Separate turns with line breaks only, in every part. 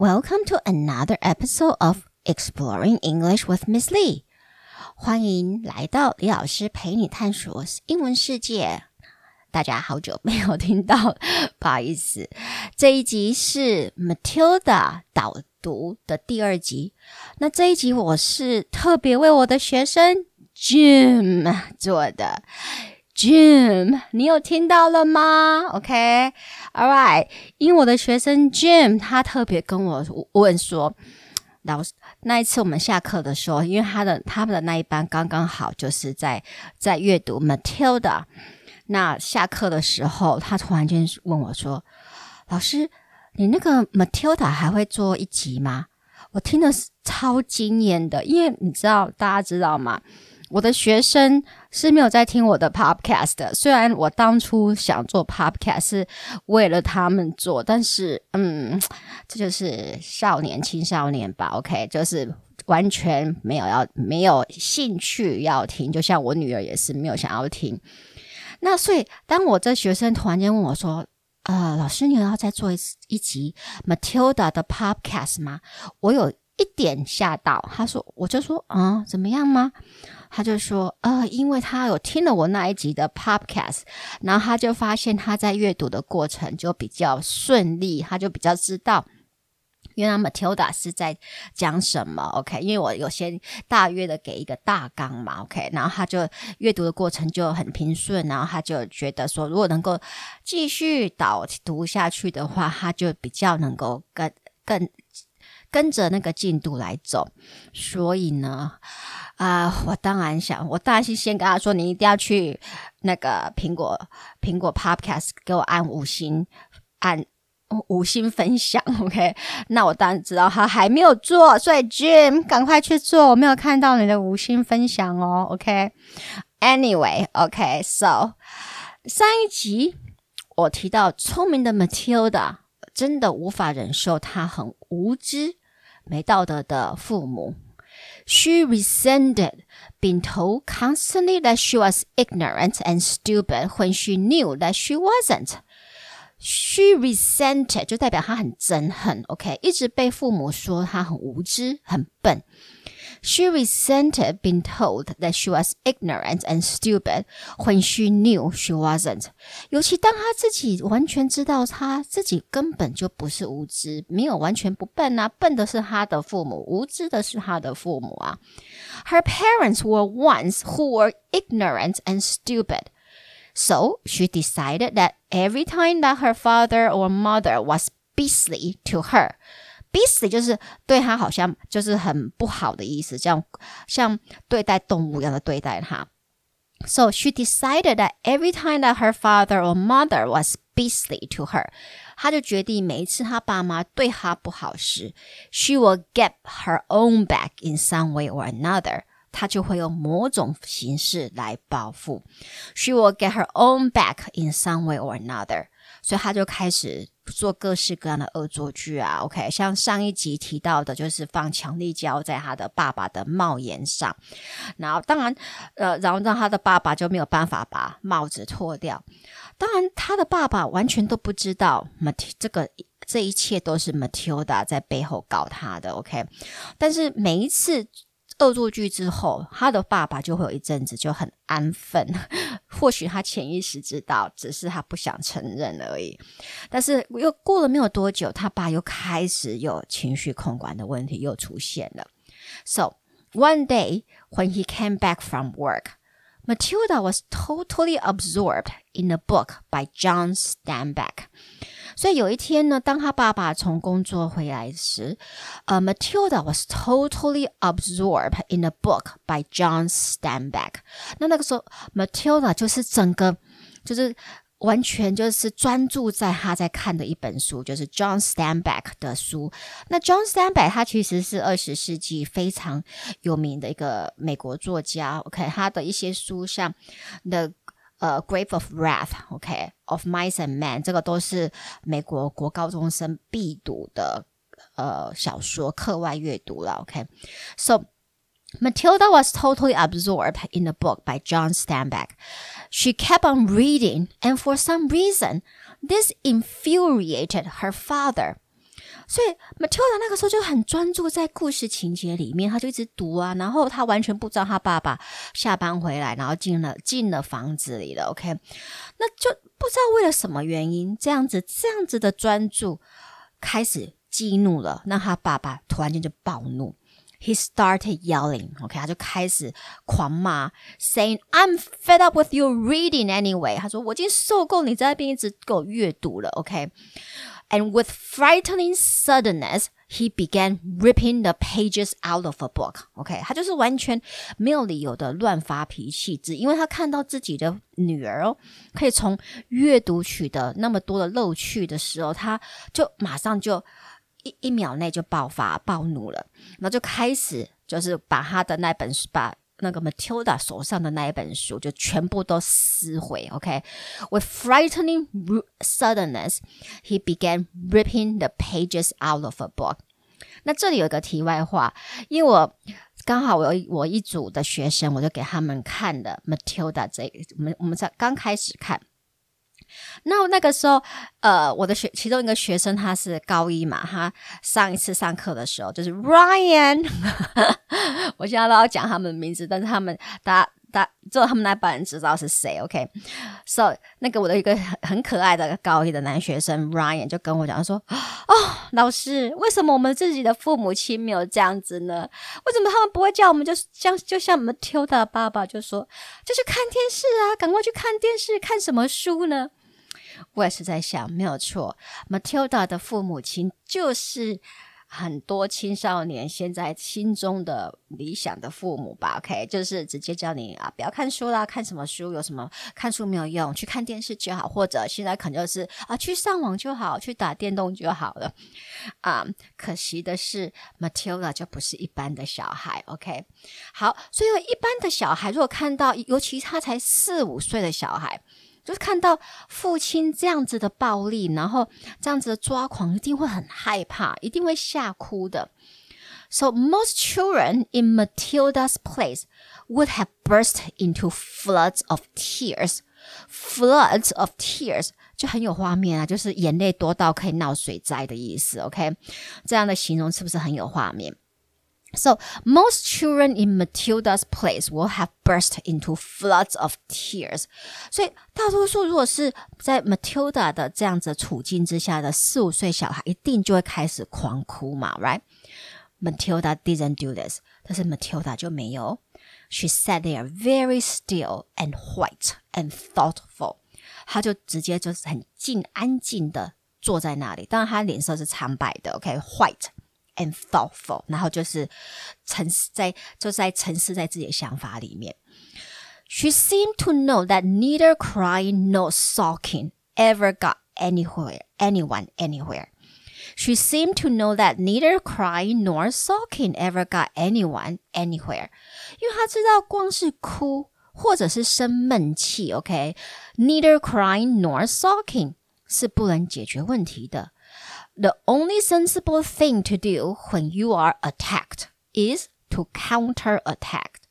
Welcome to another episode of Exploring English with Miss Lee。欢迎来到李老师陪你探索英文世界。大家好久没有听到，不好意思。这一集是 Matilda 导读的第二集。那这一集我是特别为我的学生 Jim 做的。Jim，你有听到了吗？OK，All right，。因为我的学生 Jim，他特别跟我问说，老师，那一次我们下课的时候，因为他的他们的那一班刚刚好就是在在阅读 Matilda。那下课的时候，他突然间问我说：“老师，你那个 Matilda 还会做一集吗？”我听的是超惊艳的，因为你知道，大家知道吗？我的学生是没有在听我的 podcast 的，虽然我当初想做 podcast 是为了他们做，但是嗯，这就是少年青少年吧，OK，就是完全没有要没有兴趣要听，就像我女儿也是没有想要听。那所以当我这学生突然间问我说：“呃，老师，你要再做一一集 Matilda 的 podcast 吗？”我有一点吓到，他说：“我就说啊、怎么样吗？”他就说，呃，因为他有听了我那一集的 podcast，然后他就发现他在阅读的过程就比较顺利，他就比较知道原来 Matilda 是在讲什么。OK，因为我有先大约的给一个大纲嘛。OK，然后他就阅读的过程就很平顺，然后他就觉得说，如果能够继续导读下去的话，他就比较能够跟跟跟着那个进度来走。所以呢。啊、我当然想，我当然是先跟他说，你一定要去那个苹果苹果 Podcast 给我按五星，按五星分享，OK？那我当然知道他还没有做，所以 Jim 赶快去做，我没有看到你的五星分享哦，OK？Anyway，OK？So 上一集我提到聪明的 Matilda 真的无法忍受他很无知、没道德的父母。She resented being told constantly that she was ignorant and stupid when she knew that she wasn't. She resented 就代表她很憎恨，OK，一直被父母说她很无知、很笨。 She resented being told that she was ignorant and stupid when she knew she wasn't。尤其当她自己完全知道她自己根本就不是无知，没有完全不笨啊，笨的是她的父母，无知的是她的父母啊。Her parents were ones who were ignorant and stupid. So she decided that every time that her father or mother was beastly to her, beastly 就是对他好像就是很不好的意思，这样像对待动物一样的对待他。So she decided that every time that her father or mother was beastly to her，她就决定每一次她爸妈对她不好时，she will get her own back in some way or another。她就会用某种形式来报复。She will get her own back in some way or another。所以她就开始。 做各式各样的恶作剧啊，OK，像上一集提到的，就是放强力胶在他的爸爸的帽檐上，然后当然，呃，然后让他的爸爸就没有办法把帽子脱掉。当然，他的爸爸完全都不知道，Mat 这个这一切都是 Matilda 在背后搞他的，OK。但是每一次。恶作剧之后，他的爸爸就会有一阵子就很安分。或许他潜意识知道，只是他不想承认而已。但是又过了没有多久，他爸又开始有情绪控管的问题又出现了。So one day when he came back from work, Matilda was totally absorbed in a book by John Steinbeck. 所以有一天呢，当他爸爸从工作回来时，呃，Matilda was totally absorbed in a book by John Steinbeck。那那个时候，Matilda 就是整个就是完全就是专注在他在看的一本书，就是 John Steinbeck 的书。那 John Steinbeck 他其实是二十世纪非常有名的一个美国作家。OK，他的一些书像 The 呃，《Grave of Wrath》，OK，《Of Mice and Men》，这个都是美国国高中生必读的呃小说，课外阅读了，OK。So Matilda was totally absorbed in the book by John Steinbeck. She kept on reading, and for some reason, this infuriated her father. 所以 Matilda 那个时候就很专注在故事情节里面，他就一直读啊，然后他完全不知道他爸爸下班回来，然后进了进了房子里了。OK，那就不知道为了什么原因，这样子这样子的专注开始激怒了，那他爸爸突然间就暴怒，He started yelling。OK，他就开始狂骂，saying I'm fed up with you reading anyway。他说我已经受够你在那边一直给我阅读了。OK。And with frightening suddenness, he began ripping the pages out of a book. OK，他就是完全没有理由的乱发脾气，只因为他看到自己的女儿哦，可以从阅读取得那么多的乐趣的时候，他就马上就一一秒内就爆发暴怒了，然后就开始就是把他的那本书把。那个 Matilda 手上的那一本书就全部都撕毁，OK？With frightening suddenness, he began ripping the pages out of a book。那这里有一个题外话，因为我刚好我有我一组的学生，我就给他们看的 Matilda 这我们我们在刚开始看。那那个时候，呃，我的学其中一个学生他是高一嘛，他上一次上课的时候就是 Ryan，我现在都要讲他们的名字，但是他们大家大家只有他们那班人知道是谁，OK？So 那个我的一个很可爱的高一的男学生 Ryan 就跟我讲他说，哦，老师，为什么我们自己的父母亲没有这样子呢？为什么他们不会叫我们就像就像 Matilda 爸爸就说，就去看电视啊，赶快去看电视，看什么书呢？我也是在想，没有错，Matilda 的父母亲就是很多青少年现在心中的理想的父母吧？OK，就是直接叫你啊，不要看书啦，看什么书？有什么看书没有用，去看电视就好，或者现在可能就是啊，去上网就好，去打电动就好了。啊，可惜的是，Matilda 就不是一般的小孩。OK，好，所以一般的小孩如果看到，尤其他才四五岁的小孩。就是看到父亲这样子的暴力，然后这样子的抓狂，一定会很害怕，一定会吓哭的。So most children in Matilda's place would have burst into floods of tears. Floods of tears 就很有画面啊，就是眼泪多到可以闹水灾的意思。OK，这样的形容是不是很有画面 ？So most children in Matilda's place will have burst into floods of tears. 所以大多数如果是在 Matilda 的这样子处境之下的四五岁小孩，一定就会开始狂哭嘛，right? Matilda didn't do this，但是 Matilda 就没有。She sat there very still and white and thoughtful。她就直接就是很静、安静的坐在那里。当然，她脸色是苍白的，OK，white。 And thoughtful，然后就是沉思在就在沉思在自己的想法里面。She seemed to know that neither crying nor sulking ever got anywhere, anyone anywhere. She seemed to know that neither crying nor sulking ever got anyone anywhere. 因为她知道光是哭或者是生闷气，OK，neither crying nor sulking 是不能解决问题的。 The only sensible thing to do when you are attacked is to counterattack.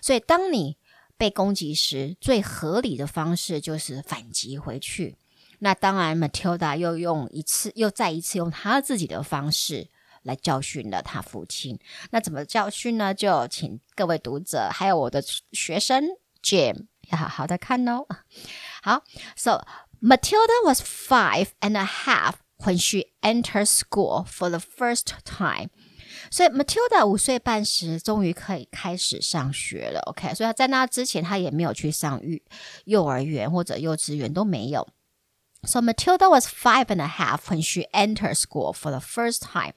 所以，当你被攻击时，最合理的方式就是反击回去。那当然，Matilda 又用一次，又再一次用她自己的方式来教训了她父亲。那怎么教训呢？就请各位读者还有我的学生 Jim 要好好的看哦。好，So Matilda was five and a half. When she entered school for the first time，所以 Matilda 五岁半时终于可以开始上学了。OK，所以她在那之前她也没有去上幼幼儿园或者幼稚园都没有。So Matilda was five and a half when she entered school for the first time.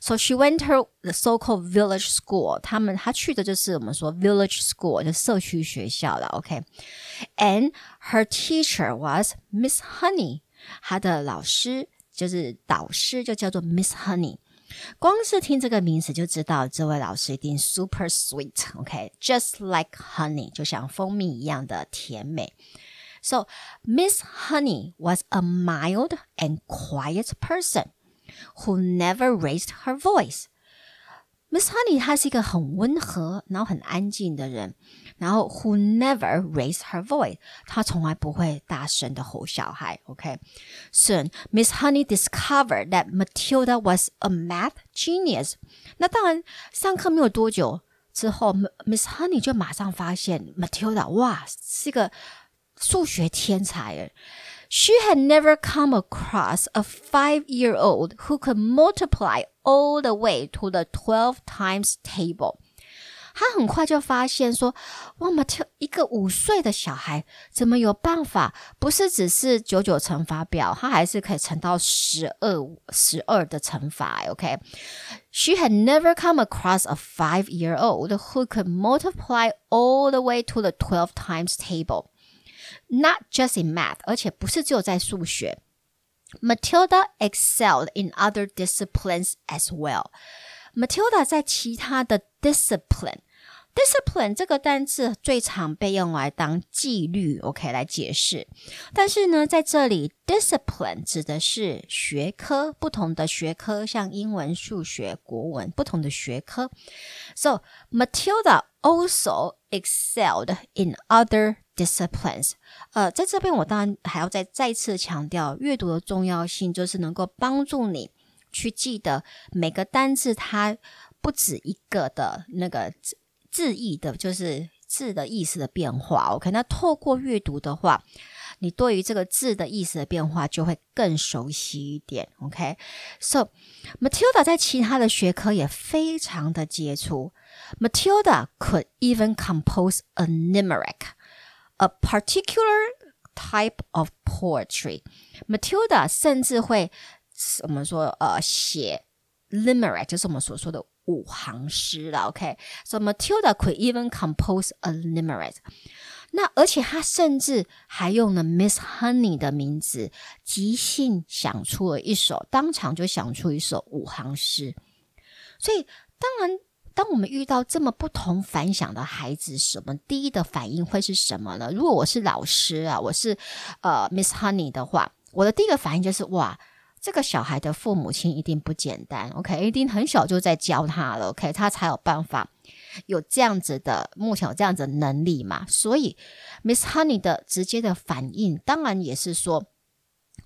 So she went to the so-called village school. 他们她去的就是我们说 village school，就社区学校了。OK，and her teacher was Miss Honey，她的老师。 就是导师就叫做 Miss Honey，光是听这个名词就知道这位老师一定 super sweet，OK，just like honey，就像蜂蜜一样的甜美。So Miss Honey was a mild and quiet person who never raised her voice。 Miss Honey 她是一个很温和，然后很安静的人，然后 who never raised her voice，她从来不会大声的吼小孩。OK，soon Miss Honey discovered that Matilda was a math genius。那当然，上课没有多久之后，Miss Honey 就马上发现 Matilda 哇是一个数学天才。 She had never come across a five-year-old who could multiply all the way to the twelve times table。他很快就发现说，哇，Matilda 一个五岁的小孩怎么有办法？不是只是九九乘法表，他还是可以乘到十二十二的乘法。OK，She had never come across a five-year-old who could multiply all the way to the twelve times table。 Not just in math，而且不是只有在数学。Matilda excelled in other disciplines as well. Matilda 在其他的 discipline，discipline 这个单词最常被用来当纪律，OK 来解释。但是呢，在这里 discipline 指的是学科，不同的学科，像英文、数学、国文，不同的学科。So Matilda also excelled in other disciplines，呃，在这边我当然还要再再次强调阅读的重要性，就是能够帮助你去记得每个单字它不止一个的那个字字义的，就是字的意思的变化。OK，那透过阅读的话，你对于这个字的意思的变化就会更熟悉一点。OK，so Matilda 在其他的学科也非常的杰出。Matilda could even compose a numeric。A particular type of poetry. Matilda 甚至会我们说呃写 limerick，就是我们所说的五行诗了。OK，so Matilda could even compose a limerick。那而且他甚至还用了 Miss Honey 的名字，即兴想出了一首，当场就想出一首五行诗。所以当然。 当我们遇到这么不同凡响的孩子，什么第一的反应会是什么呢？如果我是老师啊，我是呃 Miss Honey 的话，我的第一个反应就是哇，这个小孩的父母亲一定不简单，OK，一定很小就在教他了，OK，他才有办法有这样子的，目前有这样子的能力嘛。所以 Miss Honey 的直接的反应，当然也是说。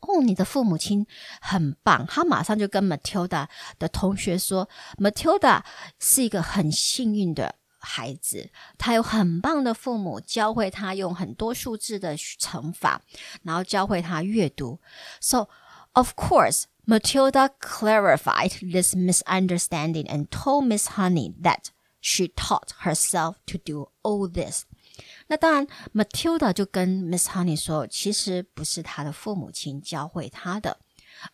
哦，你的父母亲很棒。他马上就跟 Matilda 的同学说，Matilda 是一个很幸运的孩子，他有很棒的父母，教会他用很多数字的乘法，然后教会他阅读。So, of course, Matilda clarified this misunderstanding and told Miss Honey that she taught herself to do all this. 那当然，Matilda 就跟 Miss Honey 说，其实不是他的父母亲教会他的，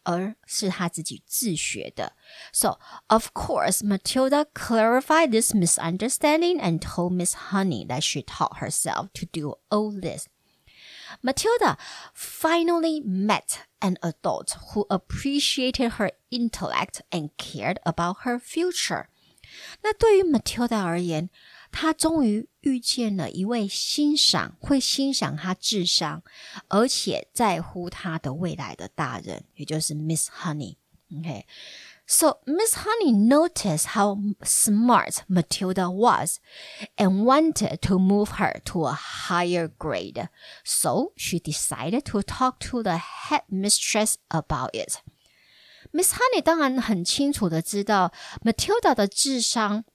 而是他自己自学的。So, of course, Matilda clarified this misunderstanding and told Miss Honey that she taught herself to do all this. Matilda finally met an adult who appreciated her intellect and cared about her future. 那对于 Matilda 而言， 他终于遇见了一位欣赏、会欣赏他智商，而且在乎他的未来的大人，也就是 Miss Honey。Okay, so Miss Honey noticed how smart Matilda was and wanted to move her to a higher grade. So she decided to talk to the headmistress about it. Miss Honey 当然很清楚的知道 Matilda 的智商。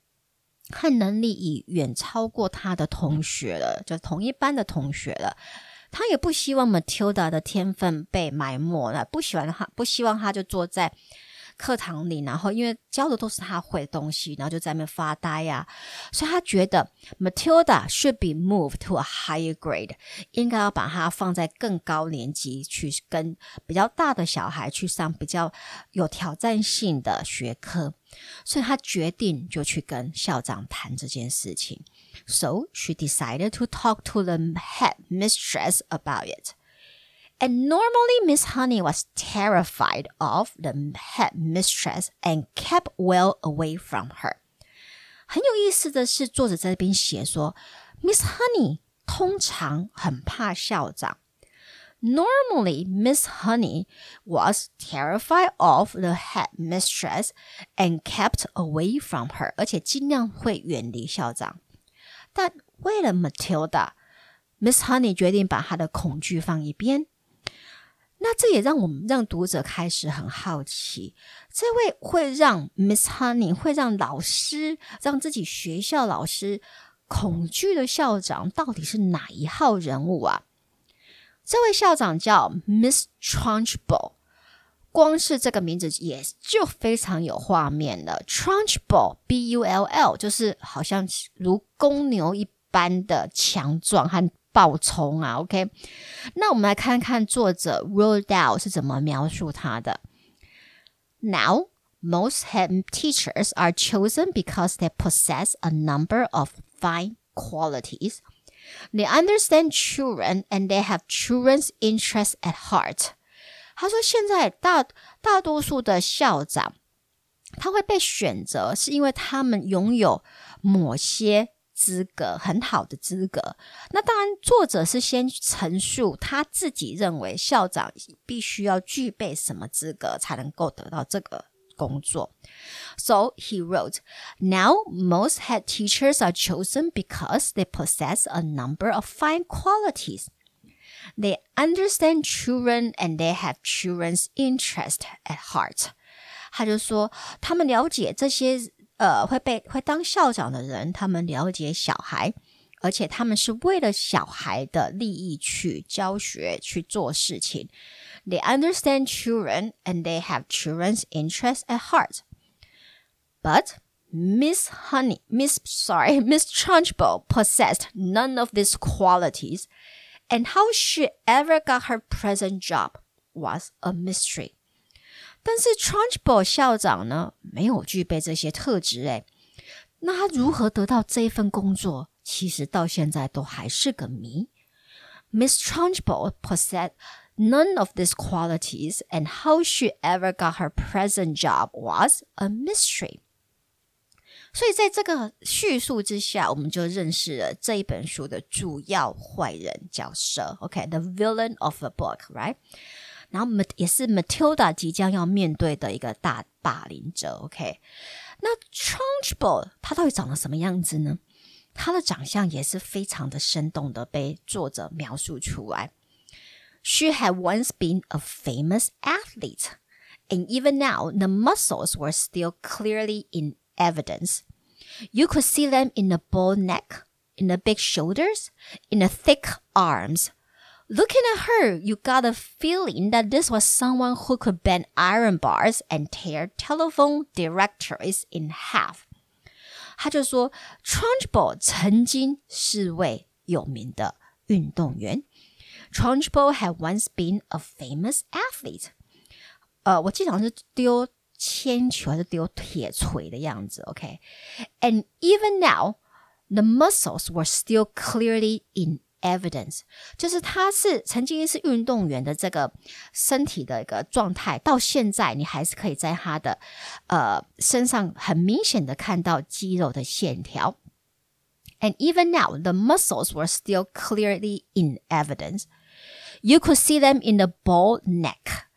和能力已远超过他的同学了，就同一班的同学了。他也不希望 Matilda 的天分被埋没了，不喜欢他，不希望他就坐在。课堂里，然后因为教的都是他会的东西，然后就在那边发呆呀、所以他觉得 Matilda should be moved to a higher grade，应该要把他放在更高年级去，跟比较大的小孩去上比较有挑战性的学科。所以他决定就去跟校长谈这件事情。So she decided to talk to the head mistress about it. And normally, Miss Honey was terrified of the headmistress and kept well away from her. 很有意思的是，作者在这边写说，Miss Honey 通常很怕校长。 Normally, Miss Honey was terrified of the headmistress and kept away from her，而且尽量会远离校长。但为了 Matilda，Miss Honey 决定把她的恐惧放一边。那这也让我们让读者开始很好奇，这位会让 Miss Honey 会让老师让自己学校老师恐惧的校长到底是哪一号人物啊？ 这位校长叫 Miss Trunchbull，光是这个名字也就非常有画面了。Trunchbull，B-U-L-L，就是好像如公牛一般的强壮和暴冲啊。OK，那我们来看看作者 Roald Dahl 是怎么描述他的。Now, most head teachers are chosen because they possess a number of fine qualities. They understand children and they have children's interests at heart。他说，现在大大多数的校长，他会被选择，是因为他们拥有某些资格，很好的资格。那当然，作者是先陈述他自己认为校长必须要具备什么资格，才能够得到这个。工作。So he wrote, Now most head teachers are chosen because they possess a number of fine qualities. They understand children and they have children's interest at heart. 他就说，他们了解这些呃会被会当校长的人，他们了解小孩，而且他们是为了小孩的利益去教学去做事情。 They understand children and they have children's interests at heart. But Miss Honey, Miss, sorry, Miss Trunchbull possessed none of these qualities, and how she ever got her present job was a mystery. 但是 Trunchbull 校长呢，没有具备这些特质诶。那他如何得到这一份工作，其实到现在都还是个谜。Miss Trunchbull possessed None of these qualities and how she ever got her present job was a mystery. 所以在这个叙述之下，我们就认识了这一本书的主要坏人角色。OK，the、okay? villain of the book，right？然后也是 Matilda 即将要面对的一个大霸凌者。OK，那 Trunchbull 他到底长得什么样子呢？他的长相也是非常的生动的被作者描述出来。 She had once been a famous athlete, and even now the muscles were still clearly in evidence. You could see them in the bold neck, in the big shoulders, in the thick arms. Looking at her, you got a feeling that this was someone who could bend iron bars and tear telephone directories in half. 他就说，Trunchbull 曾经是位有名的运动员。 Trunchbull had once been a famous athlete。呃，我记得好像是丢铅球还是丢铁锤的样子。OK，and、okay? even now the muscles were still clearly in evidence。就是他是曾经是运动员的这个身体的一个状态，到现在你还是可以在他的呃身上很明显的看到肌肉的线条。And even now the muscles were still clearly in evidence。 You could see them in the bold neck,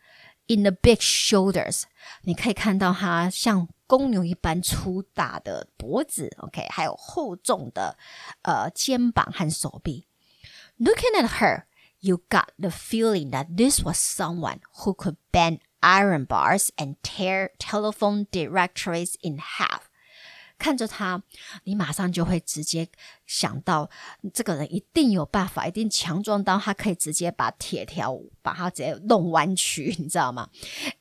in the big shoulders。你可以看到它像公牛一般粗大的脖子，OK，还有厚重的呃肩膀和手臂。Looking at her, you got the feeling that this was someone who could bend iron bars and tear telephone directories in half. 看着他，你马上就会直接想到，这个人一定有办法，一定强壮到他可以直接把铁条把它直接弄弯曲，你知道吗？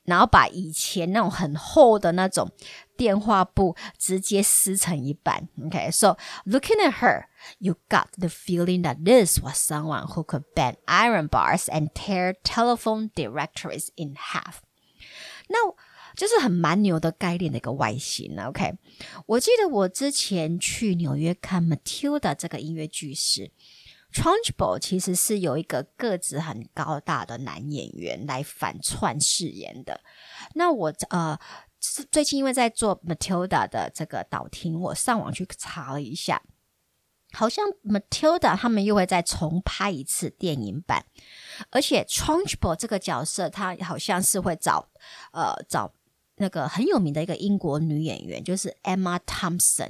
然后把以前那种很厚的那种电话簿直接撕成一半。OK，so、looking at her, you got the feeling that this was someone who could bend iron bars and tear telephone directories in half. Now 就是很蛮牛的概念的一个外形了，OK？我记得我之前去纽约看 Matilda 这个音乐剧时，Trunchbull 其实是有一个个子很高大的男演员来反串饰演的。那我呃最近因为在做 Matilda 的这个导听，我上网去查了一下。好像 Matilda 他们又会再重拍一次电影版，而且 Trunchbull 这个角色，他好像是会找呃找那个很有名的一个英国女演员，就是 Emma Thompson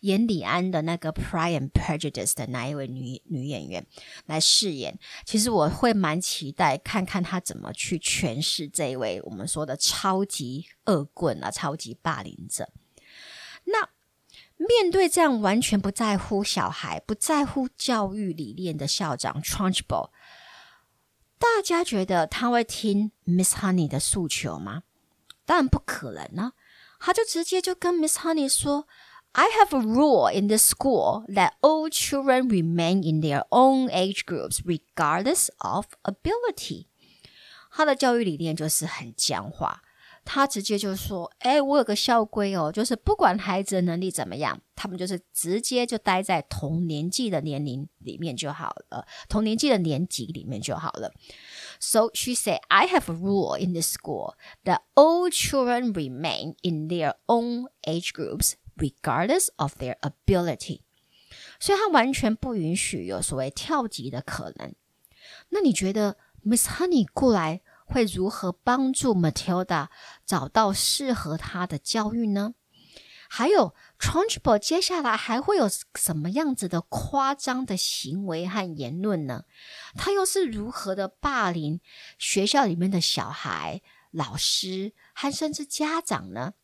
演李安的那个 Pride and Prejudice 的那一位女女演员来饰演。其实我会蛮期待看看她怎么去诠释这一位我们说的超级恶棍啊，超级霸凌者。那。面对这样完全不在乎小孩、不在乎教育理念的校长 Trunchbull，大家觉得他会听 Miss Honey 的诉求吗？当然不可能呢、啊。他就直接就跟 Miss Honey 说：“I have a rule in the school that all children remain in their own age groups regardless of ability。”他的教育理念就是很僵化。 他直接就说：“哎，我有个校规哦，就是不管孩子的能力怎么样，他们就是直接就待在同年纪的年龄里面就好了，同年纪的年级里面就好了。” So she said, "I have a rule in the school that all children remain in their own age groups, regardless of their ability." 所以，他完全不允许有所谓跳级的可能。那你觉得 Miss Honey 过来？会如何帮助 Matilda 找到适合她的教育呢？还有 Trunchbull 接下来还会有什么样子的夸张的行为和言论呢？他又是如何的霸凌学校里面的小孩、老师还甚至家长呢？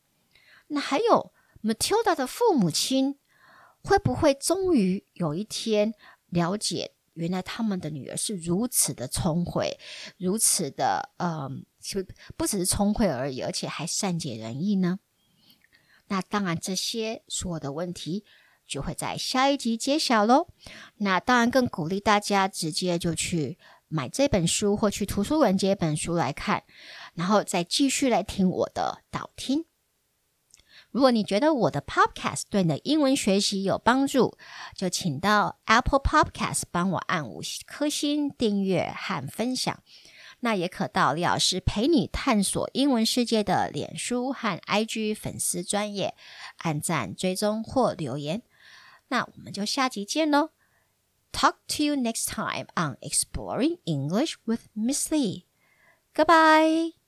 那还有 Matilda 的父母亲会不会终于有一天了解？原来他们的女儿是如此的聪慧，如此的，嗯，是不只是聪慧而已，而且还善解人意呢。那当然，这些所有的问题就会在下一集揭晓喽。那当然，更鼓励大家直接就去买这本书，或去图书馆借本书来看，然后再继续来听我的导听。如果你觉得我的 Podcast 对你的英文学习有帮助，就请到 Apple Podcast 帮我按五颗星订阅和分享。那也可到李老师陪你探索英文世界的脸书和 IG 粉丝专页按赞追踪或留言。那我们就下集见喽！Talk to you next time on Exploring English with Miss Lee. Goodbye.